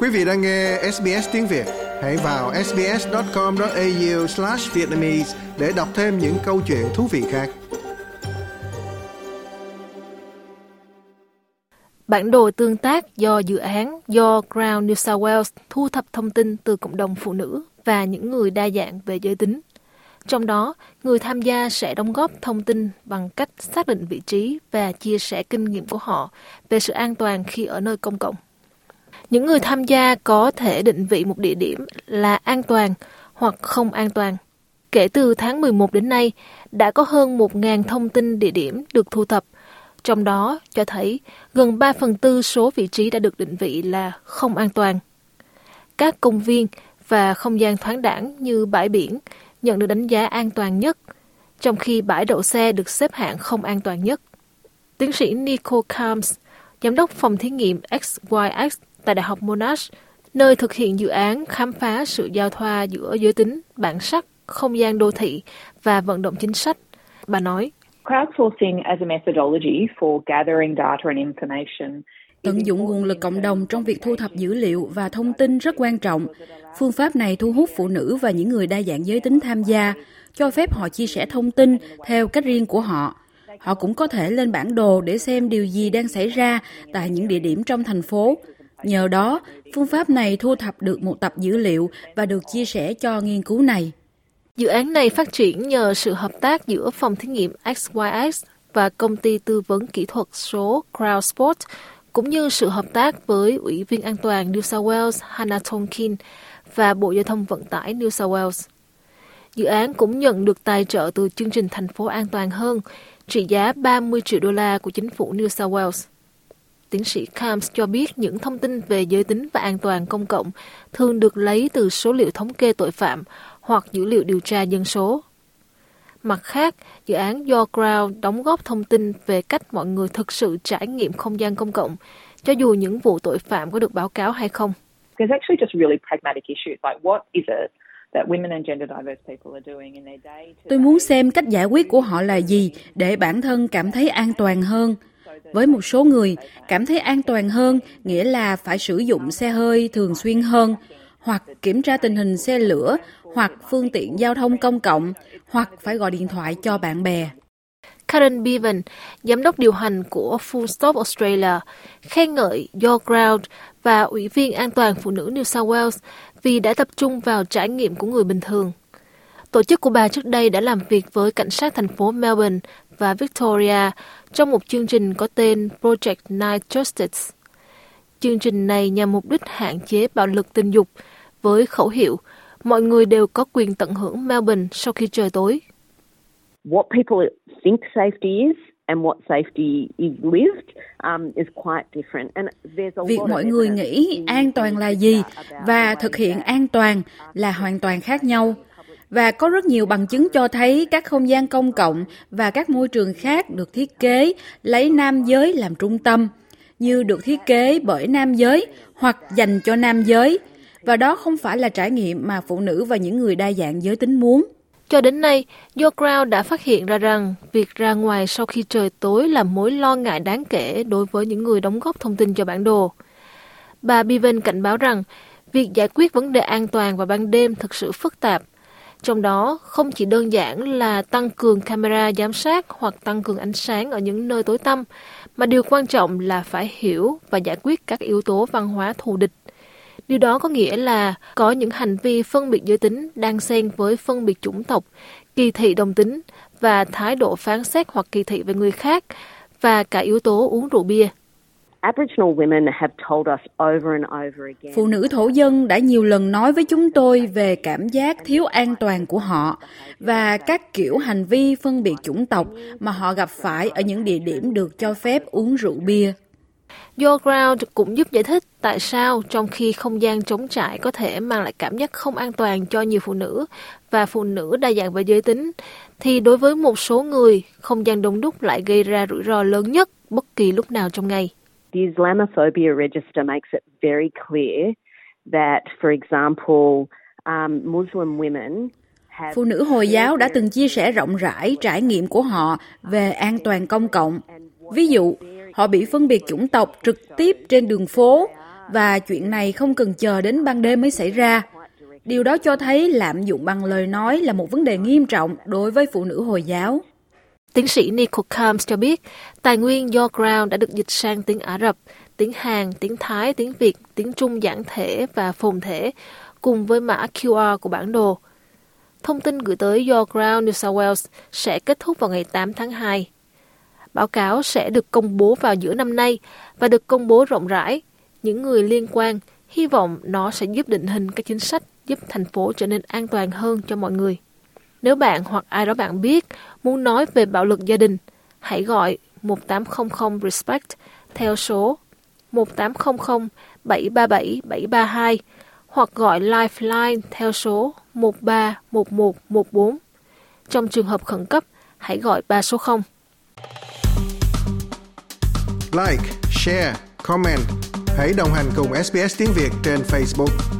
Quý vị đang nghe SBS tiếng Việt, hãy vào sbs.com.au/vietnamese để đọc thêm những câu chuyện thú vị khác. Bản đồ tương tác do dự án do Crown New South Wales thu thập thông tin từ cộng đồng phụ nữ và những người đa dạng về giới tính. Trong đó, người tham gia sẽ đóng góp thông tin bằng cách xác định vị trí và chia sẻ kinh nghiệm của họ về sự an toàn khi ở nơi công cộng. Những người tham gia có thể định vị một địa điểm là an toàn hoặc không an toàn. Kể từ tháng 11 đến nay, đã có hơn 1.000 thông tin địa điểm được thu thập, trong đó cho thấy gần 3 phần tư số vị trí đã được định vị là không an toàn. Các công viên và không gian thoáng đẳng như bãi biển nhận được đánh giá an toàn nhất, trong khi bãi đậu xe được xếp hạng không an toàn nhất. Tiến sĩ Nico Kams, giám đốc phòng thí nghiệm XYX tại Đại học Monash, nơi thực hiện dự án khám phá sự giao thoa giữa giới tính, bản sắc, không gian đô thị và vận động chính sách. Bà nói, Crowdsourcing as a methodology for gathering data and information Tận dụng nguồn lực cộng đồng trong việc thu thập dữ liệu và thông tin rất quan trọng. Phương pháp này thu hút phụ nữ và những người đa dạng giới tính tham gia, cho phép họ chia sẻ thông tin theo cách riêng của họ. Họ cũng có thể lên bản đồ để xem điều gì đang xảy ra tại những địa điểm trong thành phố. Nhờ đó, phương pháp này thu thập được một tập dữ liệu và được chia sẻ cho nghiên cứu này. Dự án này phát triển nhờ sự hợp tác giữa phòng thí nghiệm XYX và công ty tư vấn kỹ thuật số CrowdSpot, cũng như sự hợp tác với Ủy viên An toàn New South Wales Hannah Tonkin và Bộ Giao thông Vận tải New South Wales. Dự án cũng nhận được tài trợ từ chương trình thành phố an toàn hơn, trị giá 30 triệu đô la của chính phủ New South Wales. Tiến sĩ Kams cho biết những thông tin về giới tính và an toàn công cộng thường được lấy từ số liệu thống kê tội phạm hoặc dữ liệu điều tra dân số. Mặt khác, dự án do Crown đóng góp thông tin về cách mọi người thực sự trải nghiệm không gian công cộng, cho dù những vụ tội phạm có được báo cáo hay không. There's actually just really pragmatic issues like what is it Tôi muốn xem cách giải quyết của họ là gì để bản thân cảm thấy an toàn hơn. Với một số người, cảm thấy an toàn hơn nghĩa là phải sử dụng xe hơi thường xuyên hơn, hoặc kiểm tra tình hình xe lửa, hoặc phương tiện giao thông công cộng, hoặc phải gọi điện thoại cho bạn bè. Karen Bevan, giám đốc điều hành của Full Stop Australia, khen ngợi Your Ground và Ủy viên An toàn Phụ nữ New South Wales vì đã tập trung vào trải nghiệm của người bình thường. Tổ chức của bà trước đây đã làm việc với cảnh sát thành phố Melbourne và Victoria trong một chương trình có tên Project Night Justice. Chương trình này nhằm mục đích hạn chế bạo lực tình dục với khẩu hiệu mọi người đều có quyền tận hưởng Melbourne sau khi trời tối. What people think safety is and what safety is lived um, is quite different. And there's a Việc mọi người nghĩ an toàn là gì và thực hiện an toàn là hoàn toàn khác nhau. Và có rất nhiều bằng chứng cho thấy các không gian công cộng và các môi trường khác được thiết kế lấy nam giới làm trung tâm, như được thiết kế bởi nam giới hoặc dành cho nam giới. Và đó không phải là trải nghiệm mà phụ nữ và những người đa dạng giới tính muốn. Cho đến nay, Joe đã phát hiện ra rằng việc ra ngoài sau khi trời tối là mối lo ngại đáng kể đối với những người đóng góp thông tin cho bản đồ. Bà Bevan cảnh báo rằng việc giải quyết vấn đề an toàn vào ban đêm thực sự phức tạp. Trong đó, không chỉ đơn giản là tăng cường camera giám sát hoặc tăng cường ánh sáng ở những nơi tối tăm, mà điều quan trọng là phải hiểu và giải quyết các yếu tố văn hóa thù địch Điều đó có nghĩa là có những hành vi phân biệt giới tính đang xen với phân biệt chủng tộc, kỳ thị đồng tính và thái độ phán xét hoặc kỳ thị về người khác và cả yếu tố uống rượu bia. Phụ nữ thổ dân đã nhiều lần nói với chúng tôi về cảm giác thiếu an toàn của họ và các kiểu hành vi phân biệt chủng tộc mà họ gặp phải ở những địa điểm được cho phép uống rượu bia. Your Ground cũng giúp giải thích tại sao trong khi không gian trống trải có thể mang lại cảm giác không an toàn cho nhiều phụ nữ và phụ nữ đa dạng về giới tính, thì đối với một số người, không gian đông đúc lại gây ra rủi ro lớn nhất bất kỳ lúc nào trong ngày. The Islamophobia Register makes it very clear that, for example, um, Muslim women Phụ nữ Hồi giáo đã từng chia sẻ rộng rãi trải nghiệm của họ về an toàn công cộng. Ví dụ, họ bị phân biệt chủng tộc trực tiếp trên đường phố và chuyện này không cần chờ đến ban đêm mới xảy ra. Điều đó cho thấy lạm dụng bằng lời nói là một vấn đề nghiêm trọng đối với phụ nữ Hồi giáo. Tiến sĩ Nicole Combs cho biết, tài nguyên Your Ground đã được dịch sang tiếng Ả Rập, tiếng Hàn, tiếng Thái, tiếng Việt, tiếng Trung giản thể và phồn thể, cùng với mã QR của bản đồ. Thông tin gửi tới Your Ground New South Wales sẽ kết thúc vào ngày 8 tháng 2. Báo cáo sẽ được công bố vào giữa năm nay và được công bố rộng rãi. Những người liên quan hy vọng nó sẽ giúp định hình các chính sách giúp thành phố trở nên an toàn hơn cho mọi người. Nếu bạn hoặc ai đó bạn biết muốn nói về bạo lực gia đình, hãy gọi 1800 RESPECT theo số 1800 737 732 hoặc gọi Lifeline theo số 131114. Trong trường hợp khẩn cấp, hãy gọi 3 số 0. Like, share, comment. Hãy đồng hành cùng SBS tiếng Việt trên Facebook.